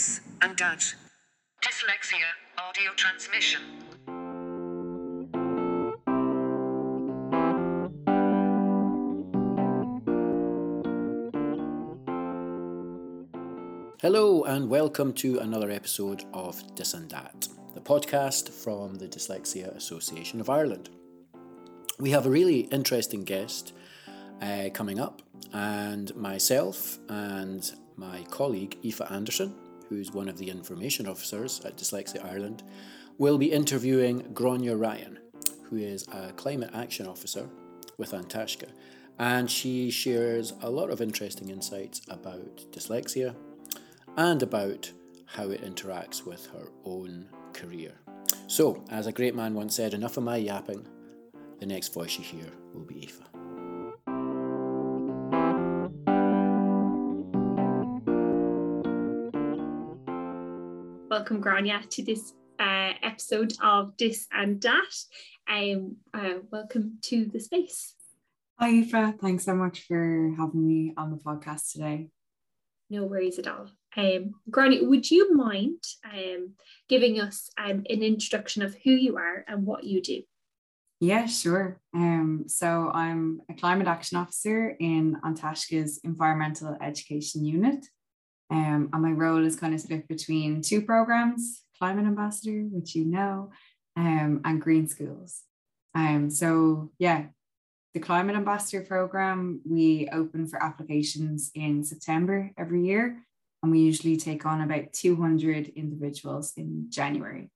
Dis and Dat. Dyslexia audio transmission. Hello, and welcome to another episode of Dis and Dat, the podcast from the Dyslexia Association of Ireland. We have a really interesting guest uh, coming up, and myself and my colleague Aoife Anderson, who's one of the information officers at Dyslexia Ireland, will be interviewing Grania Ryan, who is a climate action officer with An Taisce, and she shares a lot of interesting insights about dyslexia and about how it interacts with her own career. So, as a great man once said, enough of my yapping. The next voice you hear will be Aoife. Welcome Grania to this uh, episode of Dis and Dat. Um, uh, welcome to the space. Hi Aoife, thanks so much for having me on the podcast today. No worries at all. Um, Grania, would you mind um, giving us um, an introduction of who you are and what you do? Yeah, sure. Um, so I'm a climate action officer in An Taisce's Environmental Education Unit. Um, and my role is kind of split between two programs Climate Ambassador, which you know, um, and Green Schools. Um, so, yeah, the Climate Ambassador program, we open for applications in September every year, and we usually take on about 200 individuals in January.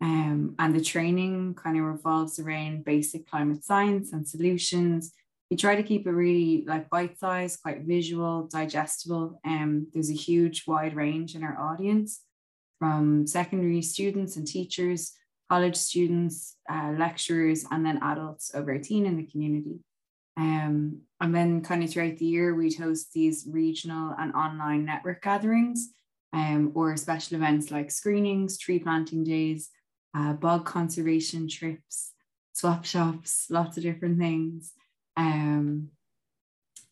Um, and the training kind of revolves around basic climate science and solutions, we try to keep it really like bite sized, quite visual, digestible. Um, there's a huge wide range in our audience from secondary students and teachers, college students, uh, lecturers, and then adults over 18 in the community. Um, and then kind of throughout the year, we'd host these regional and online network gatherings um, or special events like screenings, tree planting days, uh, bog conservation trips, swap shops, lots of different things. Um,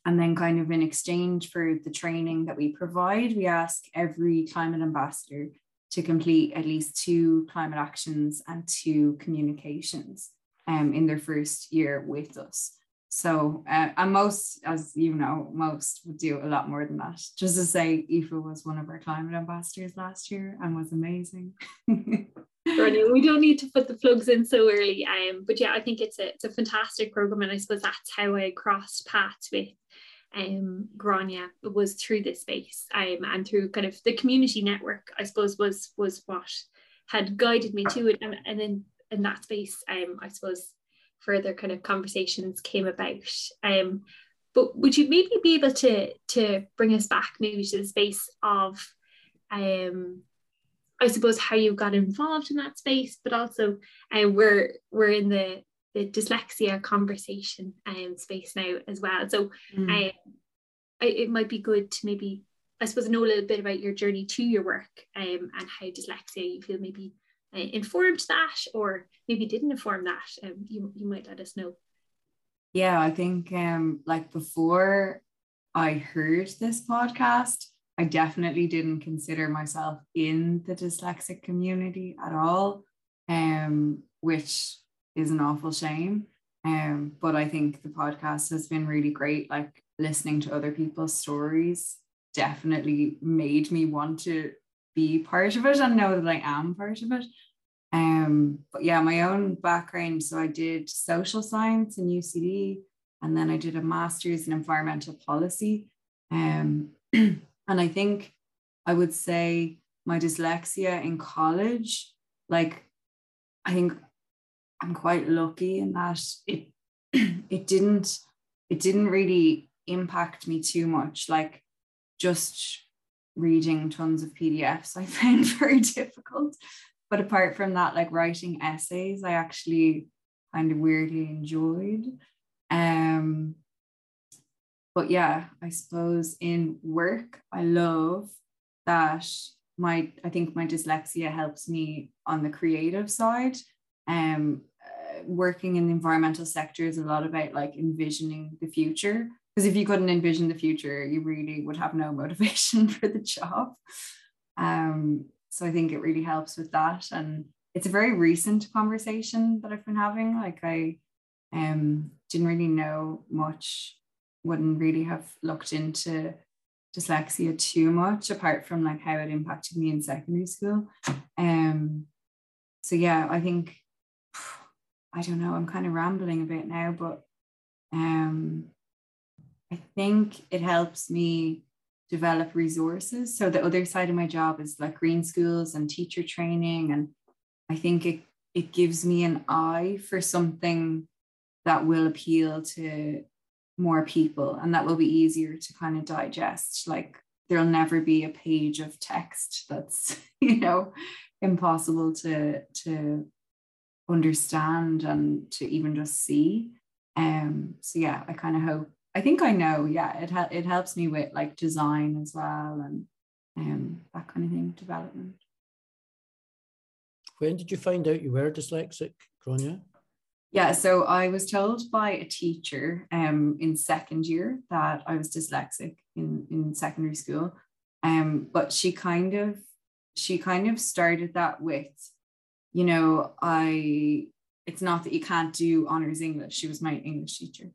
and then, kind of in exchange for the training that we provide, we ask every climate ambassador to complete at least two climate actions and two communications um, in their first year with us. So, uh, and most, as you know, most would do a lot more than that. Just to say, Aoife was one of our climate ambassadors last year and was amazing. Brilliant. We don't need to put the plugs in so early. Um, but yeah, I think it's a it's a fantastic program, and I suppose that's how I crossed paths with um Grania was through this space um, and through kind of the community network, I suppose was was what had guided me to it. And, and in, in that space, um, I suppose further kind of conversations came about. Um, but would you maybe be able to to bring us back maybe to the space of um I suppose how you got involved in that space, but also uh, we're we're in the the dyslexia conversation um, space now as well. So mm. uh, I, it might be good to maybe I suppose know a little bit about your journey to your work um, and how dyslexia you feel maybe uh, informed that or maybe didn't inform that. Um, you you might let us know. Yeah, I think um, like before I heard this podcast, I definitely didn't consider myself in the dyslexic community at all, um, which is an awful shame. Um, but I think the podcast has been really great. Like listening to other people's stories definitely made me want to be part of it and know that I am part of it. Um, but yeah, my own background. So I did social science in UCD, and then I did a master's in environmental policy. Um, And I think I would say my dyslexia in college, like I think I'm quite lucky in that it it didn't it didn't really impact me too much. Like just reading tons of PDFs I found very difficult. But apart from that, like writing essays, I actually kind of weirdly enjoyed. Um, but yeah, I suppose in work, I love that my I think my dyslexia helps me on the creative side. Um, uh, working in the environmental sector is a lot about like envisioning the future. Because if you couldn't envision the future, you really would have no motivation for the job. Um, so I think it really helps with that. And it's a very recent conversation that I've been having. Like I um, didn't really know much, wouldn't really have looked into dyslexia too much apart from like how it impacted me in secondary school. Um, so yeah, I think I don't know, I'm kind of rambling a bit now, but um, I think it helps me develop resources. So the other side of my job is like green schools and teacher training. And I think it, it gives me an eye for something that will appeal to more people and that will be easier to kind of digest. Like there'll never be a page of text that's, you know, impossible to to understand and to even just see. Um, so yeah, I kind of hope I think I know, yeah, it ha- it helps me with like design as well and um that kind of thing, development. When did you find out you were dyslexic, Grania? Yeah, so I was told by a teacher um, in second year that I was dyslexic in, in secondary school. Um, but she kind of she kind of started that with, you know, I it's not that you can't do honors English. She was my English teacher.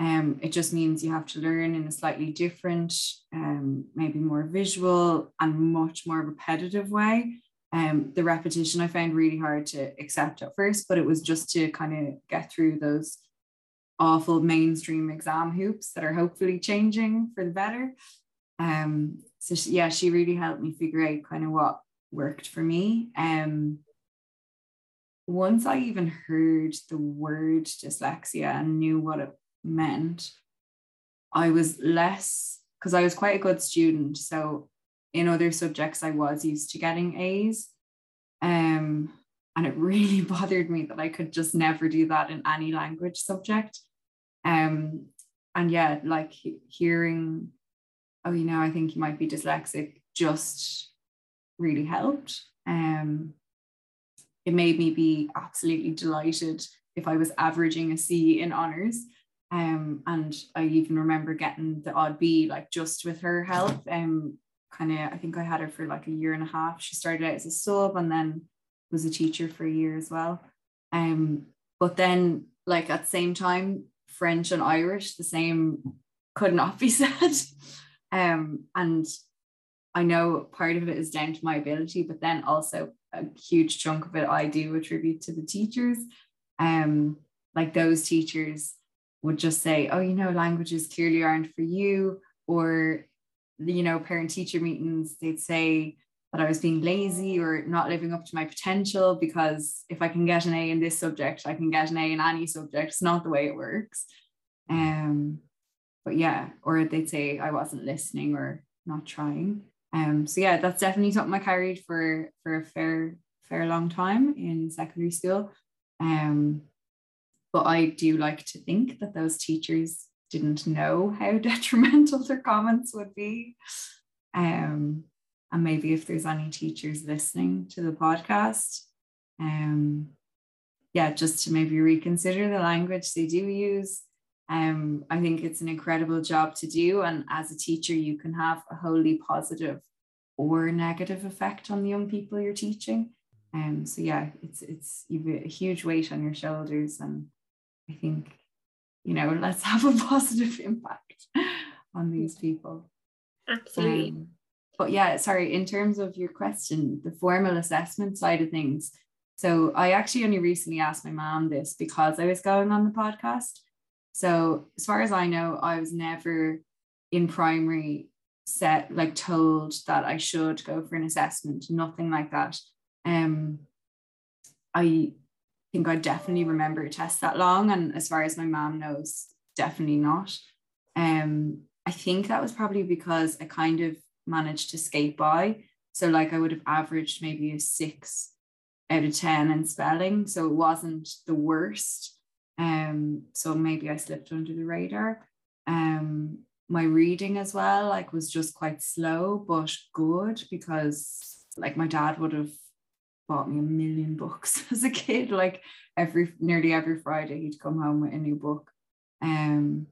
Um, it just means you have to learn in a slightly different, um, maybe more visual and much more repetitive way. Um, the repetition I found really hard to accept at first, but it was just to kind of get through those awful mainstream exam hoops that are hopefully changing for the better. Um, so she, yeah, she really helped me figure out kind of what worked for me. Um, once I even heard the word dyslexia and knew what it meant, I was less because I was quite a good student. So in other subjects, I was used to getting A's. Um, and it really bothered me that I could just never do that in any language subject. Um, and yeah, like hearing, oh, you know, I think you might be dyslexic just really helped. Um, it made me be absolutely delighted if I was averaging a C in honors. Um, and I even remember getting the odd B like just with her help. Um, kind of, I think I had her for like a year and a half. She started out as a sub and then was a teacher for a year as well. Um, but then like at the same time, French and Irish, the same could not be said. um, and I know part of it is down to my ability, but then also a huge chunk of it I do attribute to the teachers. Um, like those teachers would just say, oh, you know, languages clearly aren't for you. Or, you know, parent teacher meetings, they'd say that I was being lazy or not living up to my potential because if I can get an A in this subject, I can get an A in any subject. It's not the way it works. Um, but yeah, or they'd say I wasn't listening or not trying. Um, so yeah, that's definitely something I carried for for a fair fair long time in secondary school. Um, but I do like to think that those teachers didn't know how detrimental their comments would be. Um, and maybe if there's any teachers listening to the podcast, um, yeah, just to maybe reconsider the language they do use. Um, I think it's an incredible job to do. And as a teacher, you can have a wholly positive or negative effect on the young people you're teaching. Um, so yeah, it's it's you've a huge weight on your shoulders and I think, you know, let's have a positive impact on these people. Absolutely. Um, but yeah, sorry, in terms of your question, the formal assessment side of things. So I actually only recently asked my mom this because I was going on the podcast. So as far as I know, I was never in primary set like told that I should go for an assessment, nothing like that. Um I think I definitely remember a test that long. And as far as my mom knows, definitely not. Um, I think that was probably because I kind of managed to skate by. So like I would have averaged maybe a six out of 10 in spelling. So it wasn't the worst. Um, so maybe I slipped under the radar. Um, my reading as well, like was just quite slow, but good because like my dad would have bought me a million books as a kid. Like every nearly every Friday, he'd come home with a new book. Um,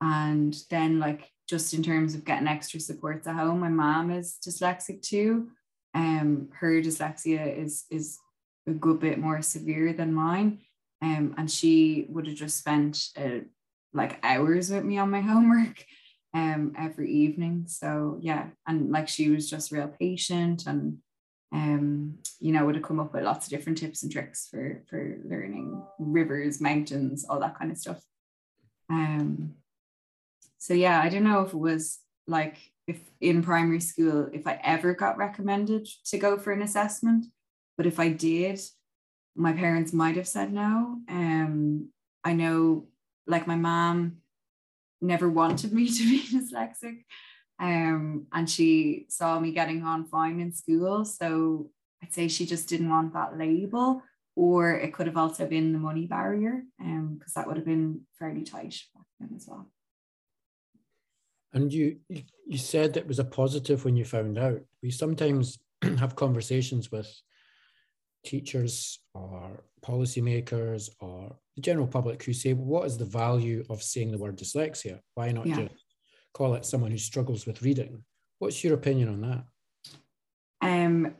and then like just in terms of getting extra supports at home. My mom is dyslexic too. Um, her dyslexia is is a good bit more severe than mine. Um, and she would have just spent uh, like hours with me on my homework um every evening. So yeah, and like she was just real patient and um, you know, would have come up with lots of different tips and tricks for for learning rivers, mountains, all that kind of stuff. Um, so yeah, I don't know if it was like if in primary school if I ever got recommended to go for an assessment, but if I did, my parents might have said no. Um, I know, like my mom never wanted me to be dyslexic um, and she saw me getting on fine in school. So I'd say she just didn't want that label, or it could have also been the money barrier, um, because that would have been fairly tight back then as well. And you you said it was a positive when you found out. We sometimes have conversations with teachers or policymakers or the general public who say, well, what is the value of saying the word dyslexia? Why not yeah. just call it someone who struggles with reading. What's your opinion on that? Um,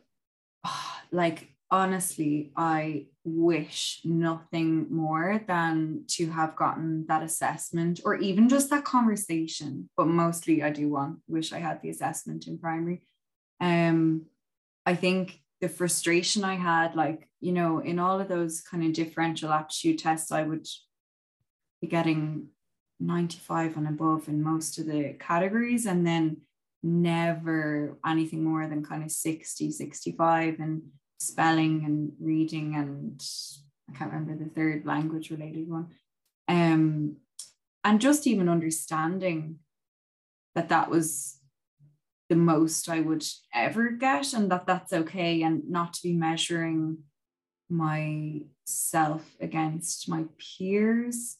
like honestly, I wish nothing more than to have gotten that assessment or even just that conversation. But mostly, I do want wish I had the assessment in primary. Um, I think the frustration I had, like you know, in all of those kind of differential aptitude tests, I would be getting 95 and above in most of the categories and then never anything more than kind of 60 65 and spelling and reading and i can't remember the third language related one. Um and just even understanding that that was the most i would ever get and that that's okay and not to be measuring myself against my peers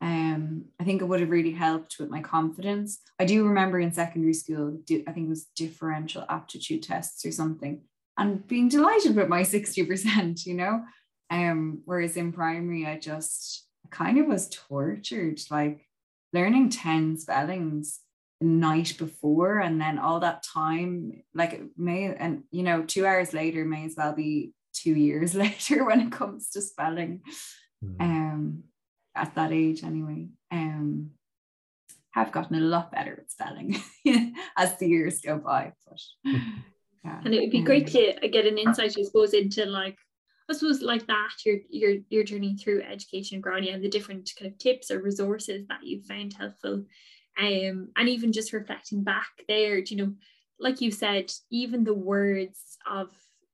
um, I think it would have really helped with my confidence. I do remember in secondary school, I think it was differential aptitude tests or something, and being delighted with my 60%, you know. Um, whereas in primary, I just kind of was tortured, like learning 10 spellings the night before, and then all that time, like it may, and you know, two hours later may as well be two years later when it comes to spelling. Mm. Um, at that age anyway. Um, have gotten a lot better at spelling as the years go by. But yeah. And it would be great to uh, get an insight, I suppose, into like I suppose like that, your your your journey through education, Grania, and the different kind of tips or resources that you found helpful. Um, and even just reflecting back there, you know, like you said, even the words of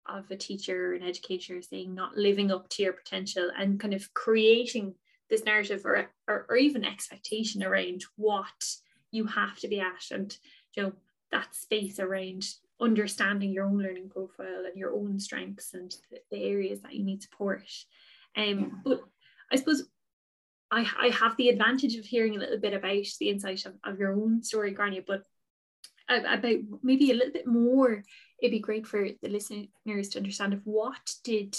of a teacher or an educator saying not living up to your potential and kind of creating this narrative or, or, or even expectation around what you have to be at. And you know that space around understanding your own learning profile and your own strengths and the, the areas that you need support. Um but i suppose I, I have the advantage of hearing a little bit about the insight of, of your own story Grania but about maybe a little bit more it'd be great for the listeners to understand of what did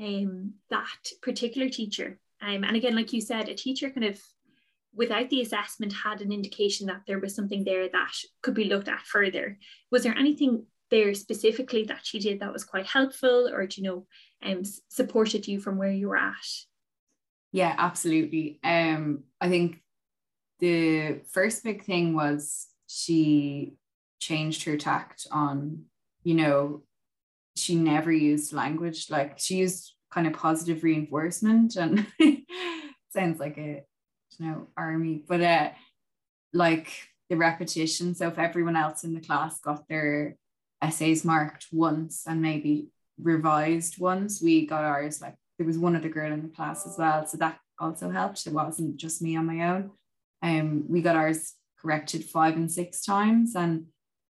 um, that particular teacher um, and again, like you said, a teacher kind of without the assessment had an indication that there was something there that could be looked at further. Was there anything there specifically that she did that was quite helpful or do you know um, supported you from where you were at? Yeah, absolutely. Um, I think the first big thing was she changed her tact on, you know, she never used language like she used kind of positive reinforcement and sounds like a you know army but uh like the repetition. So if everyone else in the class got their essays marked once and maybe revised once we got ours like there was one other girl in the class as well so that also helped. It wasn't just me on my own. Um we got ours corrected five and six times and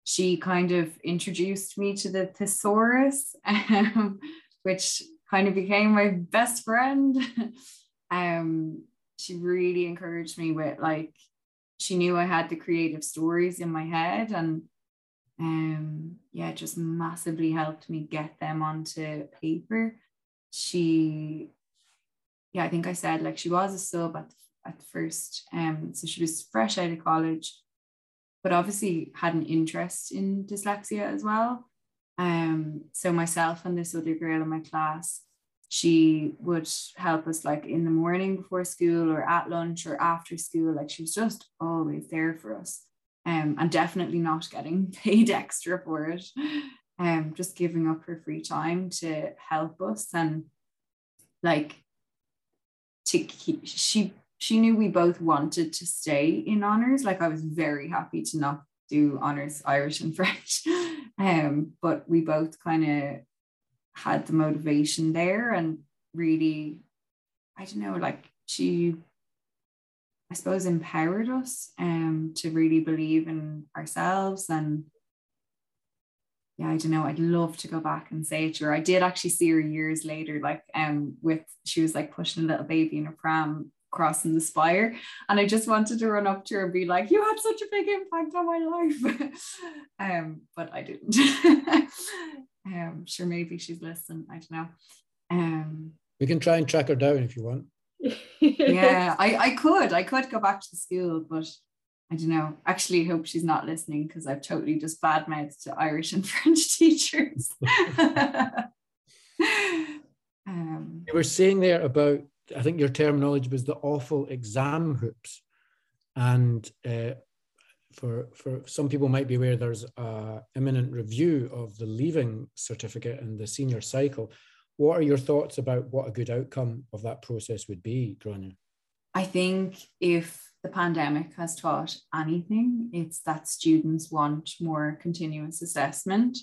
she kind of introduced me to the thesaurus um, which kind of became my best friend. um, she really encouraged me with like she knew I had the creative stories in my head and um yeah just massively helped me get them onto paper she yeah I think I said like she was a sub at, at first um so she was fresh out of college but obviously had an interest in dyslexia as well. Um, so myself and this other girl in my class, she would help us like in the morning before school or at lunch or after school. Like she was just always there for us. Um, and definitely not getting paid extra for it. Um, just giving up her free time to help us and like to keep she she knew we both wanted to stay in honors. Like I was very happy to not do honors Irish and French. Um, but we both kind of had the motivation there and really, I don't know, like she I suppose empowered us um to really believe in ourselves and yeah, I don't know. I'd love to go back and say it to her. I did actually see her years later, like um with she was like pushing a little baby in a pram crossing the spire. And I just wanted to run up to her and be like, you had such a big impact on my life. um, but I didn't. um, sure, maybe she's listening. I don't know. Um, we can try and track her down if you want. yeah, I, I could. I could go back to school, but I don't know. Actually, hope she's not listening because I've totally just bad mouthed to Irish and French teachers. um, you were saying there about I think your terminology was the awful exam hoops, and uh, for for some people might be aware there's a imminent review of the leaving certificate and the senior cycle. What are your thoughts about what a good outcome of that process would be, Grania? I think if the pandemic has taught anything, it's that students want more continuous assessment.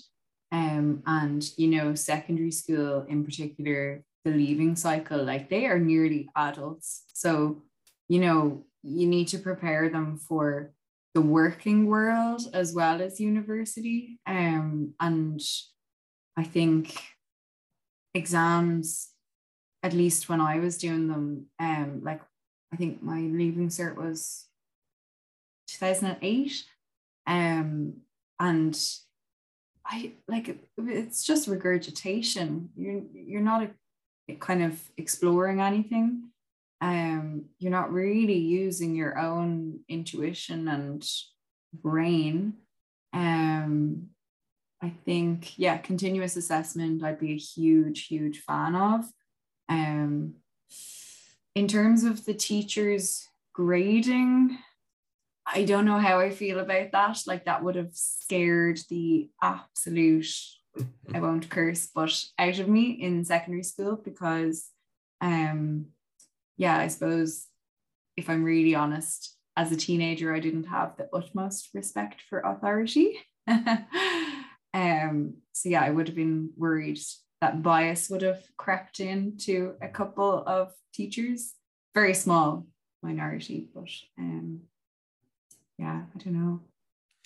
Um, and you know, secondary school in particular the leaving cycle like they are nearly adults. So you know you need to prepare them for the working world as well as university. Um, and i think exams at least when i was doing them um, like i think my leaving cert was 2008 um, and I like it's just regurgitation. You're you're not kind of exploring anything um you're not really using your own intuition and brain. Um i think yeah continuous assessment i'd be a huge huge fan of. Um in terms of the teachers grading i don't know how i feel about that. Like that would have scared the absolute I won't curse, but out of me in secondary school because, um, yeah, I suppose if I'm really honest, as a teenager, I didn't have the utmost respect for authority. um, so yeah, I would have been worried that bias would have crept into a couple of teachers, very small minority, but um, yeah, I don't know.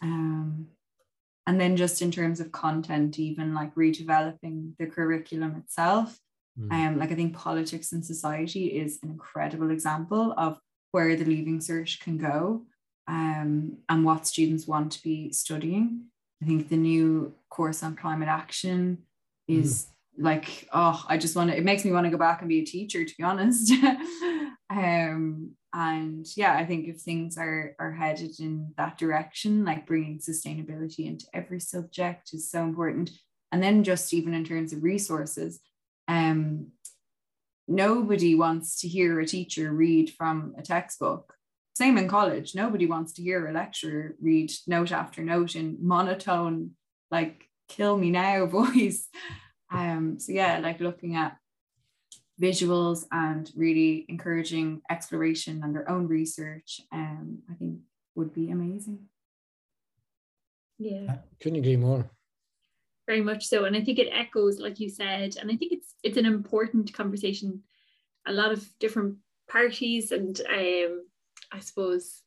Um, and then just in terms of content even like redeveloping the curriculum itself mm. um like i think politics and society is an incredible example of where the leaving cert can go um, and what students want to be studying i think the new course on climate action is mm. like oh i just want to it makes me want to go back and be a teacher to be honest um and yeah i think if things are are headed in that direction like bringing sustainability into every subject is so important. And then just even in terms of resources um nobody wants to hear a teacher read from a textbook. Same in college nobody wants to hear a lecturer read note after note in monotone like kill me now voice. Um so yeah like looking at visuals and really encouraging exploration and their own research, um, I think would be amazing. Yeah. Couldn't agree more. Very much so. And I think it echoes, like you said, and I think it's it's an important conversation. A lot of different parties and um, I suppose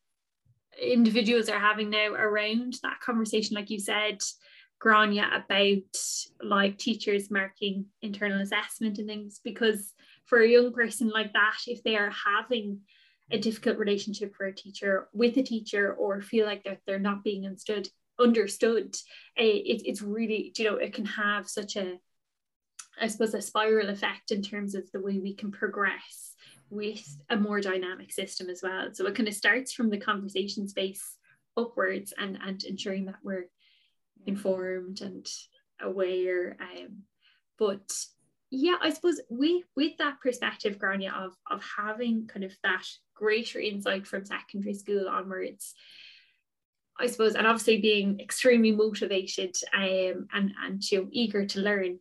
individuals are having now around that conversation, like you said, Grania about like teachers marking internal assessment and things because for a young person like that, if they are having a difficult relationship for a teacher with a teacher or feel like that they're not being understood understood uh, it, it's really you know it can have such a i suppose a spiral effect in terms of the way we can progress with a more dynamic system as well. So it kind of starts from the conversation space upwards and and ensuring that we're informed and aware um but yeah i suppose we with that perspective grania of of having kind of that greater insight from secondary school onwards i suppose and obviously being extremely motivated um and and you know, eager to learn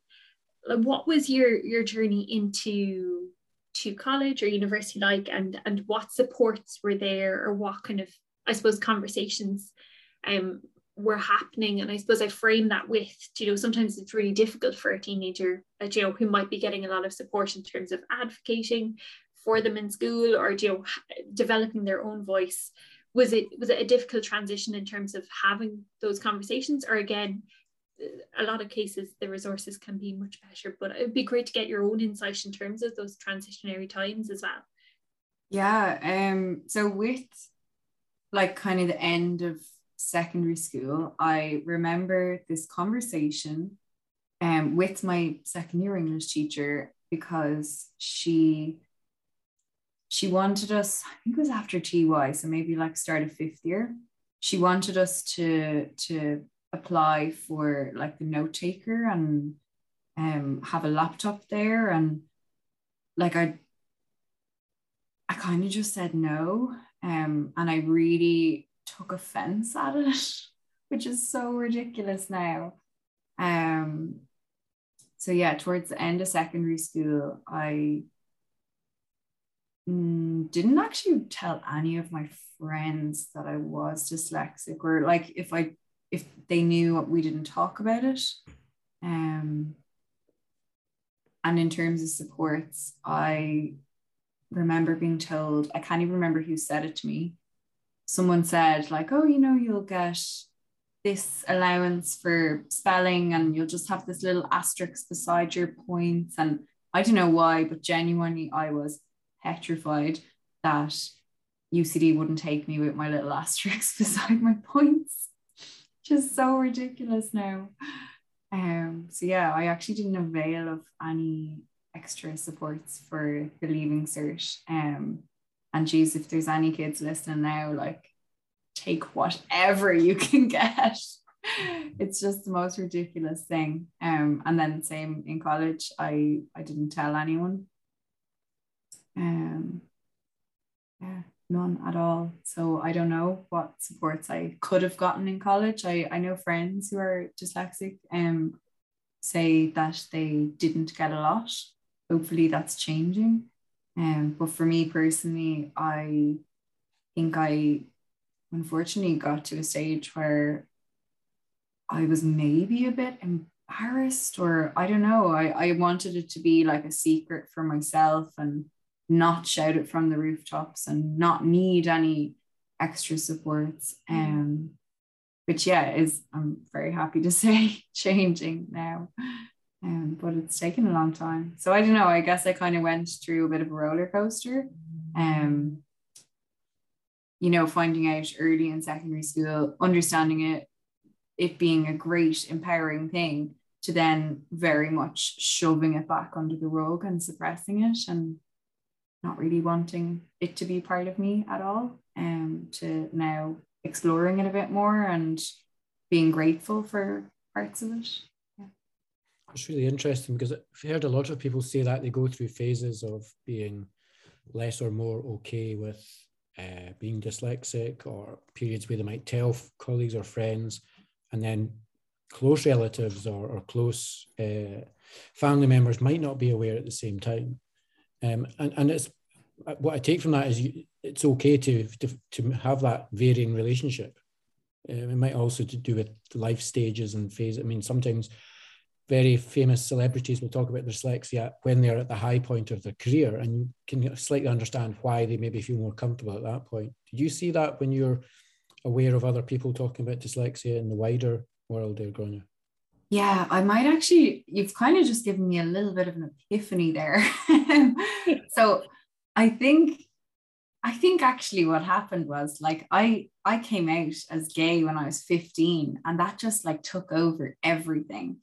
Like, what was your your journey into to college or university like and and what supports were there or what kind of i suppose conversations um were happening and i suppose i frame that with you know sometimes it's really difficult for a teenager that you know who might be getting a lot of support in terms of advocating for them in school or you know developing their own voice. Was it was it a difficult transition in terms of having those conversations? Or again a lot of cases the resources can be much better but it would be great to get your own insight in terms of those transitionary times as well. Yeah um so with like kind of the end of secondary school i remember this conversation um with my second year english teacher because she she wanted us i think it was after ty so maybe like start of fifth year. She wanted us to to apply for like the note taker and um, have a laptop there and like I I kind of just said no um, and I really took offense at it which is so ridiculous now um so yeah towards the end of secondary school I mm, didn't actually tell any of my friends that I was dyslexic or like if I if they knew we didn't talk about it. Um, and in terms of supports, I remember being told, I can't even remember who said it to me. Someone said, like, oh, you know, you'll get this allowance for spelling and you'll just have this little asterisk beside your points. And I don't know why, but genuinely, I was petrified that UCD wouldn't take me with my little asterisk beside my points just so ridiculous now. Um, so yeah, I actually didn't avail of any extra supports for the leaving cert. Um, and geez, if there's any kids listening now, like take whatever you can get. it's just the most ridiculous thing. Um, and then same in college, I I didn't tell anyone. Um, yeah none at all. So I don't know what supports I could have gotten in college. I, I know friends who are dyslexic um say that they didn't get a lot. Hopefully that's changing. Um, but for me personally, I think I unfortunately got to a stage where I was maybe a bit embarrassed, or I don't know. I, I wanted it to be like a secret for myself and not shout it from the rooftops and not need any extra supports. Mm. Um, which yeah, is I'm very happy to say changing now. Um, but it's taken a long time. So I don't know. I guess I kind of went through a bit of a roller coaster. Um, you know, finding out early in secondary school, understanding it, it being a great, empowering thing, to then very much shoving it back under the rug and suppressing it. And not really wanting it to be part of me at all um, to now exploring it a bit more and being grateful for parts of it. It's really interesting because I've heard a lot of people say that they go through phases of being less or more okay with uh, being dyslexic or periods where they might tell colleagues or friends and then close relatives or, or close uh, family members might not be aware at the same time um, and, and it's what I take from that is you, it's okay to, to, to have that varying relationship. Um, it might also to do with life stages and phase. I mean, sometimes very famous celebrities will talk about dyslexia when they're at the high point of their career, and you can slightly understand why they maybe feel more comfortable at that point. Do you see that when you're aware of other people talking about dyslexia in the wider world, there? Yeah, I might actually, you've kind of just given me a little bit of an epiphany there. so I think I think actually what happened was like I I came out as gay when I was 15 and that just like took over everything.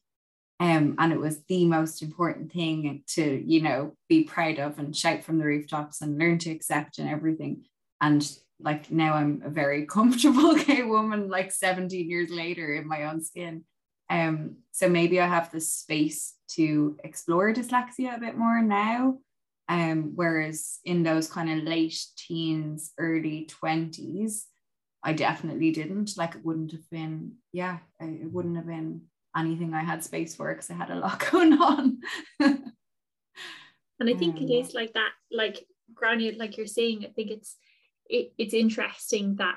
Um, and it was the most important thing to, you know, be proud of and shout from the rooftops and learn to accept and everything. And like now I'm a very comfortable gay woman, like 17 years later in my own skin. Um, so maybe I have the space to explore dyslexia a bit more now. Um, whereas in those kind of late teens, early 20s, I definitely didn't. Like it wouldn't have been, yeah, it wouldn't have been anything I had space for because I had a lot going on. and I think um, it is like that, like Grania, like you're saying, I think it's it, it's interesting that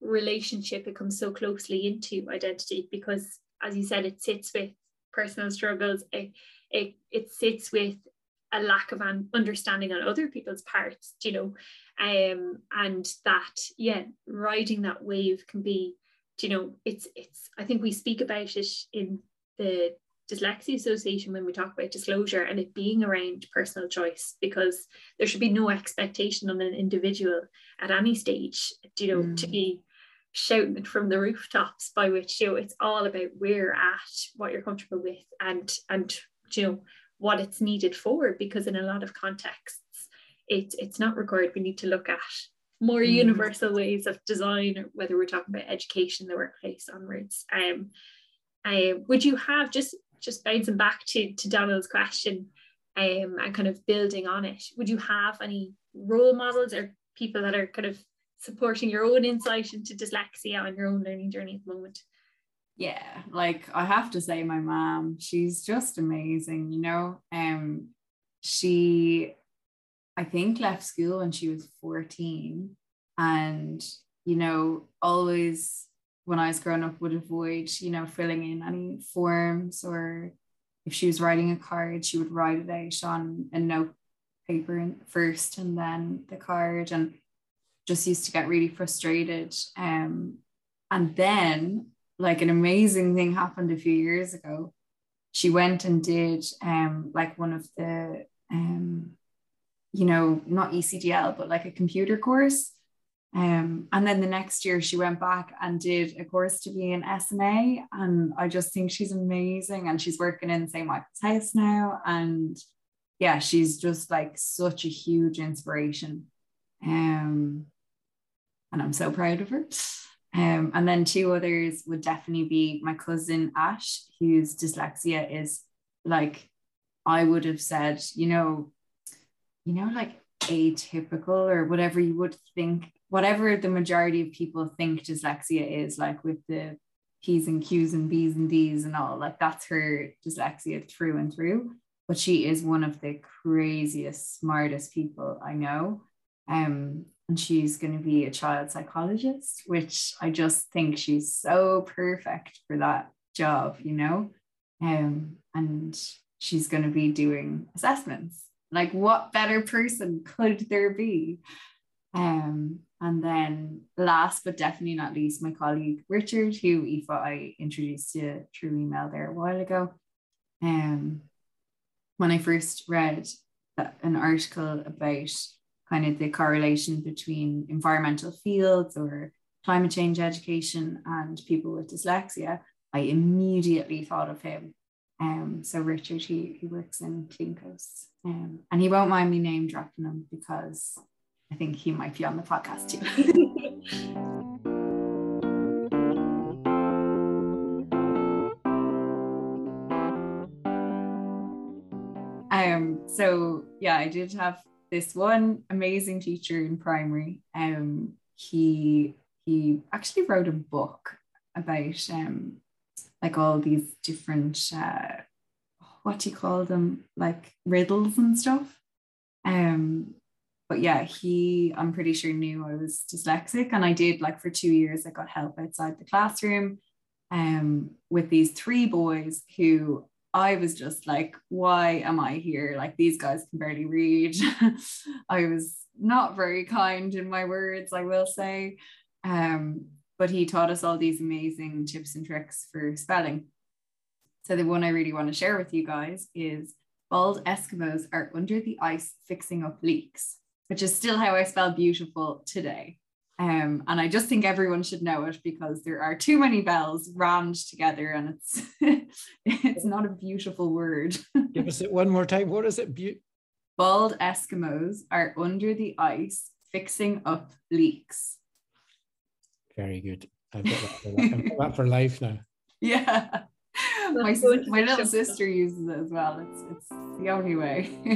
relationship becomes so closely into identity because as you said, it sits with personal struggles, it it, it sits with a lack of an understanding on other people's parts, you know, um, and that yeah, riding that wave can be, you know, it's it's. I think we speak about it in the Dyslexia Association when we talk about disclosure and it being around personal choice because there should be no expectation on an individual at any stage, you know, mm. to be shouting it from the rooftops by which you know it's all about where you're at, what you're comfortable with and and you know what it's needed for because in a lot of contexts it, it's not required. We need to look at more mm. universal ways of design, whether we're talking about education, the workplace onwards. Um, uh, would you have just just bouncing back to to Donald's question um, and kind of building on it? Would you have any role models or people that are kind of supporting your own insight into dyslexia on your own learning journey at the moment? yeah like i have to say my mom she's just amazing you know um she i think left school when she was 14 and you know always when i was growing up would avoid you know filling in any forms or if she was writing a card she would write it out on a note paper first and then the card and just used to get really frustrated um and then like an amazing thing happened a few years ago. She went and did um like one of the um you know not ECDL but like a computer course. Um, and then the next year she went back and did a course to be an SNA and I just think she's amazing and she's working in St. Michael's House now and yeah she's just like such a huge inspiration um, and I'm so proud of her. Um, and then two others would definitely be my cousin Ash, whose dyslexia is like I would have said, you know, you know, like atypical or whatever you would think, whatever the majority of people think dyslexia is, like with the P's and Q's and B's and D's and all, like that's her dyslexia through and through. But she is one of the craziest, smartest people I know. Um, and she's going to be a child psychologist, which I just think she's so perfect for that job, you know. Um, and she's going to be doing assessments. Like, what better person could there be? Um, and then, last but definitely not least, my colleague Richard, who Aoife I introduced you through email there a while ago. Um, when I first read an article about kind of the correlation between environmental fields or climate change education and people with dyslexia, I immediately thought of him. Um, so Richard, he, he works in Clean Coast, um, and he won't mind me name dropping him because I think he might be on the podcast too. um, so yeah, I did have this one amazing teacher in primary. Um, he he actually wrote a book about um, like all these different uh, what do you call them like riddles and stuff. Um, but yeah, he I'm pretty sure knew I was dyslexic, and I did like for two years. I got help outside the classroom, um, with these three boys who I was just like, why am I here? Like these guys can barely read. I was not very kind in my words, I will say. Um, but he taught us all these amazing tips and tricks for spelling. So the one I really want to share with you guys is bald Eskimos are under the ice fixing up leaks, which is still how I spell beautiful today. Um, and I just think everyone should know it because there are too many bells rammed together and it's it's not a beautiful word. Give us it one more time. What is it? Bald Eskimos are under the ice fixing up leaks. Very good. I've got that for, I've got that for life now. Yeah. My, my little sister uses it as well. It's it's the only way.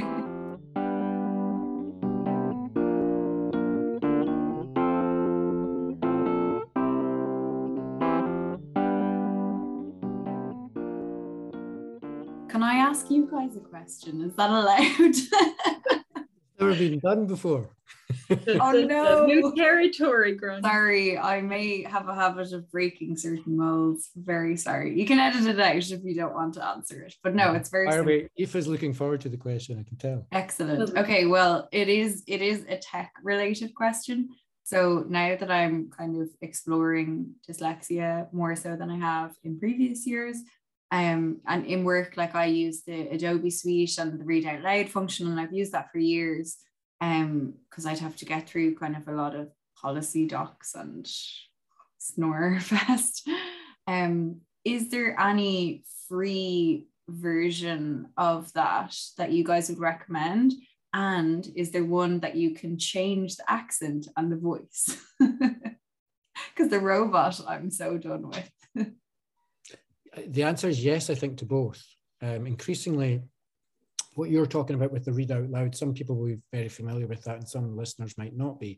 Can I ask you guys a question? Is that allowed? Never been done before. Oh, The- the no. New territory, Grant. sorry, I may have a habit of breaking certain molds. Very sorry. You can edit it out if you don't want to answer it. But no, it's very By the simple. way, Aoife's looking forward to the question, I can tell. Excellent. Okay, well, it is it is a tech related question. So now that I'm kind of exploring dyslexia more so than I have in previous years, um, and in work, like I use the Adobe Suite and the read out loud function, and I've used that for years. Um, because I'd have to get through kind of a lot of policy docs and snore fest. Um, is there any free version of that that you guys would recommend? And is there one that you can change the accent and the voice? Because the robot, I'm so done with. The answer is yes, I think, to both. Um, increasingly, what you're talking about with the read out loud, some people will be very familiar with that and some listeners might not be.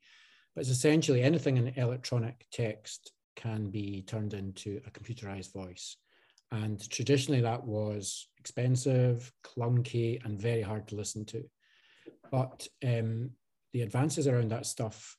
But it's essentially anything in electronic text can be turned into a computerized voice. And traditionally, that was expensive, clunky, and very hard to listen to. But um, the advances around that stuff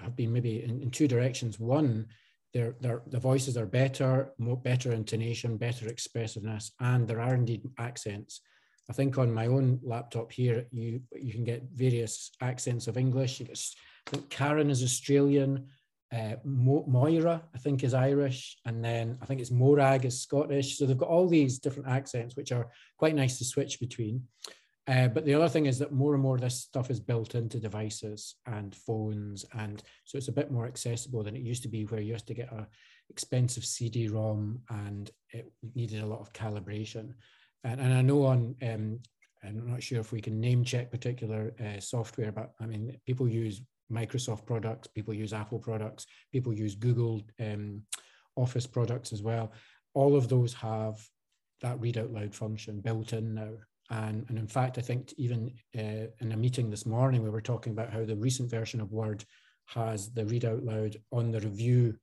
have been maybe in, in two directions. One, they're, they're, the voices are better, more better intonation, better expressiveness, and there are indeed accents. I think on my own laptop here, you you can get various accents of English. Get, I think Karen is Australian, uh, Mo- Moira I think is Irish, and then I think it's Morag is Scottish. So they've got all these different accents, which are quite nice to switch between. Uh, but the other thing is that more and more this stuff is built into devices and phones, and so it's a bit more accessible than it used to be, where you used to get a expensive CD-ROM and it needed a lot of calibration. And, and I know on, um, I'm not sure if we can name check particular uh, software, but I mean, people use Microsoft products, people use Apple products, people use Google um, Office products as well. All of those have that read out loud function built in now. And, and in fact, I think even uh, in a meeting this morning, we were talking about how the recent version of Word has the read out loud on the review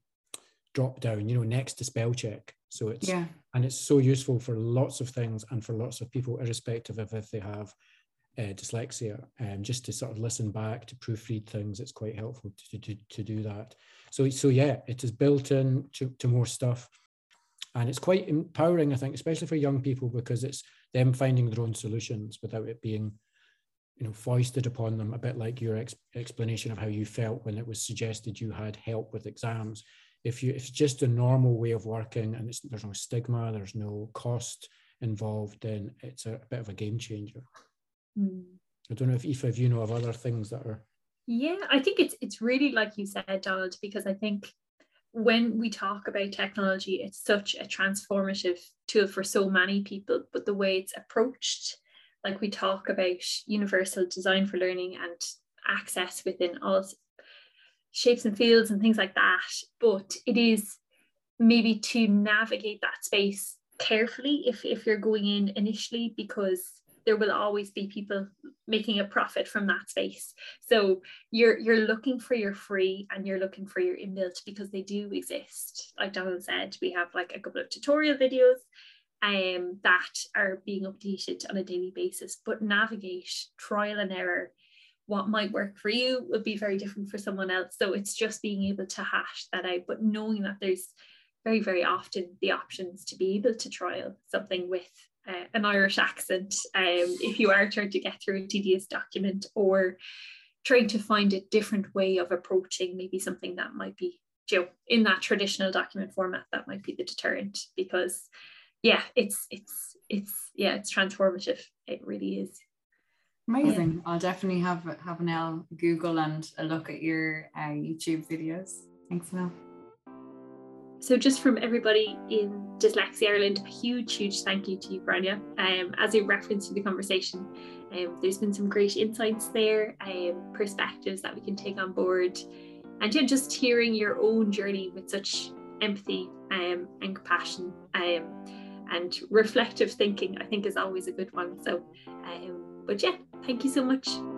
drop down, you know, next to spell check. So it's Yeah. And it's so useful for lots of things and for lots of people, irrespective of if they have uh, dyslexia. Um, just to sort of listen back to proofread things, it's quite helpful to, to, to do that. So so yeah, it is built in to, to more stuff, and it's quite empowering, I think, especially for young people because it's them finding their own solutions without it being you know foisted upon them a bit like your ex- explanation of how you felt when it was suggested you had help with exams if you if it's just a normal way of working and it's, there's no stigma there's no cost involved then it's a, bit of a game changer Hmm. i don't know if Aoife, if you know of other things that are Yeah, I think it's it's really like you said, Donald, because I think when we talk about technology, it's such a transformative tool for so many people, but the way it's approached, like we talk about universal design for learning and access within all shapes and fields and things like that, but it is maybe to navigate that space carefully if, if you're going in initially because there will always be people making a profit from that space. So you're you're looking for your free and you're looking for your inbuilt because they do exist. Like donald said we have like a couple of tutorial videos um that are being updated on a daily basis but navigate trial and error what might work for you would be very different for someone else. So it's just being able to hash that out but knowing that there's very very often the options to be able to trial something with uh, an Irish accent um, if you are trying to get through a tedious document or trying to find a different way of approaching maybe something that might be you know, in that traditional document format that might be the deterrent because yeah it's it's it's yeah it's transformative. It really is Amazing. I'll definitely have have an L Google and a look at your uh, YouTube videos. Thanks, Mel. So just from everybody in Dyslexia Ireland, a huge, huge thank you to you, Grania. Um, as a reference to the conversation, um, there's been some great insights there, um, perspectives that we can take on board. and yeah, just hearing your own journey with such empathy um, and compassion um, and reflective thinking, I think is always a good one. So, um, but yeah, thank you so much.